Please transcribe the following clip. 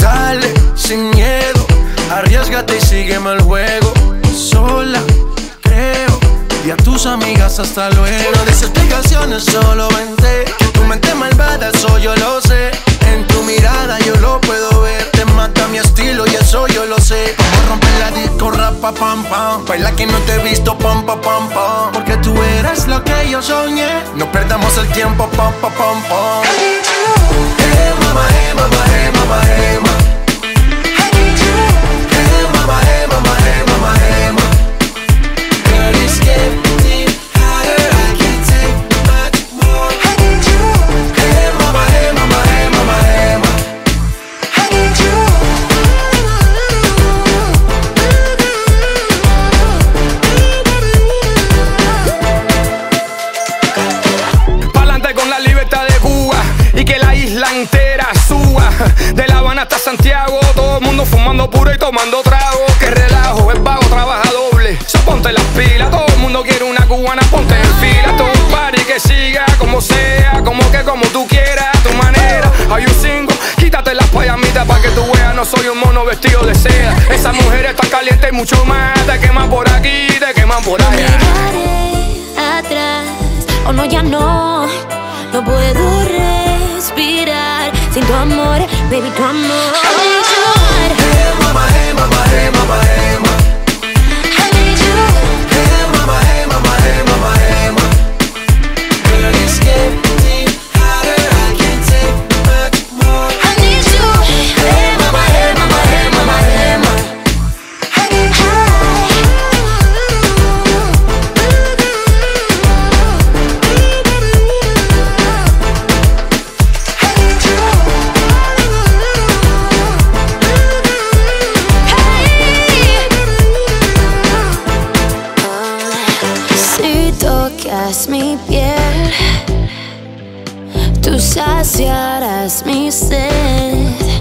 Dale, sin miedo, arriesgate y sígueme el juego. Sola, creo, y a tus amigas hasta luego. No des explicaciones, solo vente. Tu mente malvada, eso yo lo rapa, pam, pam. Baila que no te he visto, pam, pam, pam. Porque tú eres lo que yo soñé. No perdamos el tiempo, pam, pam, pam, pam. Isla entera suba. De La Habana hasta Santiago, todo el mundo fumando puro y tomando trago. Que relajo, es vago, trabaja doble. So ponte las pilas, todo el mundo quiere una cubana, ponte en fila. Todo un party que siga como sea, como que como tú quieras, a tu manera. Hay un cinco, quítate las payamitas para que tú veas, no soy un mono vestido de seda. Esa mujer está caliente y mucho más, te queman por aquí, te queman por allá. Miraré atrás, o no, ya no. No puedo sin tu amor, baby, tu amor. Mi piel, tú saciarás mi sed.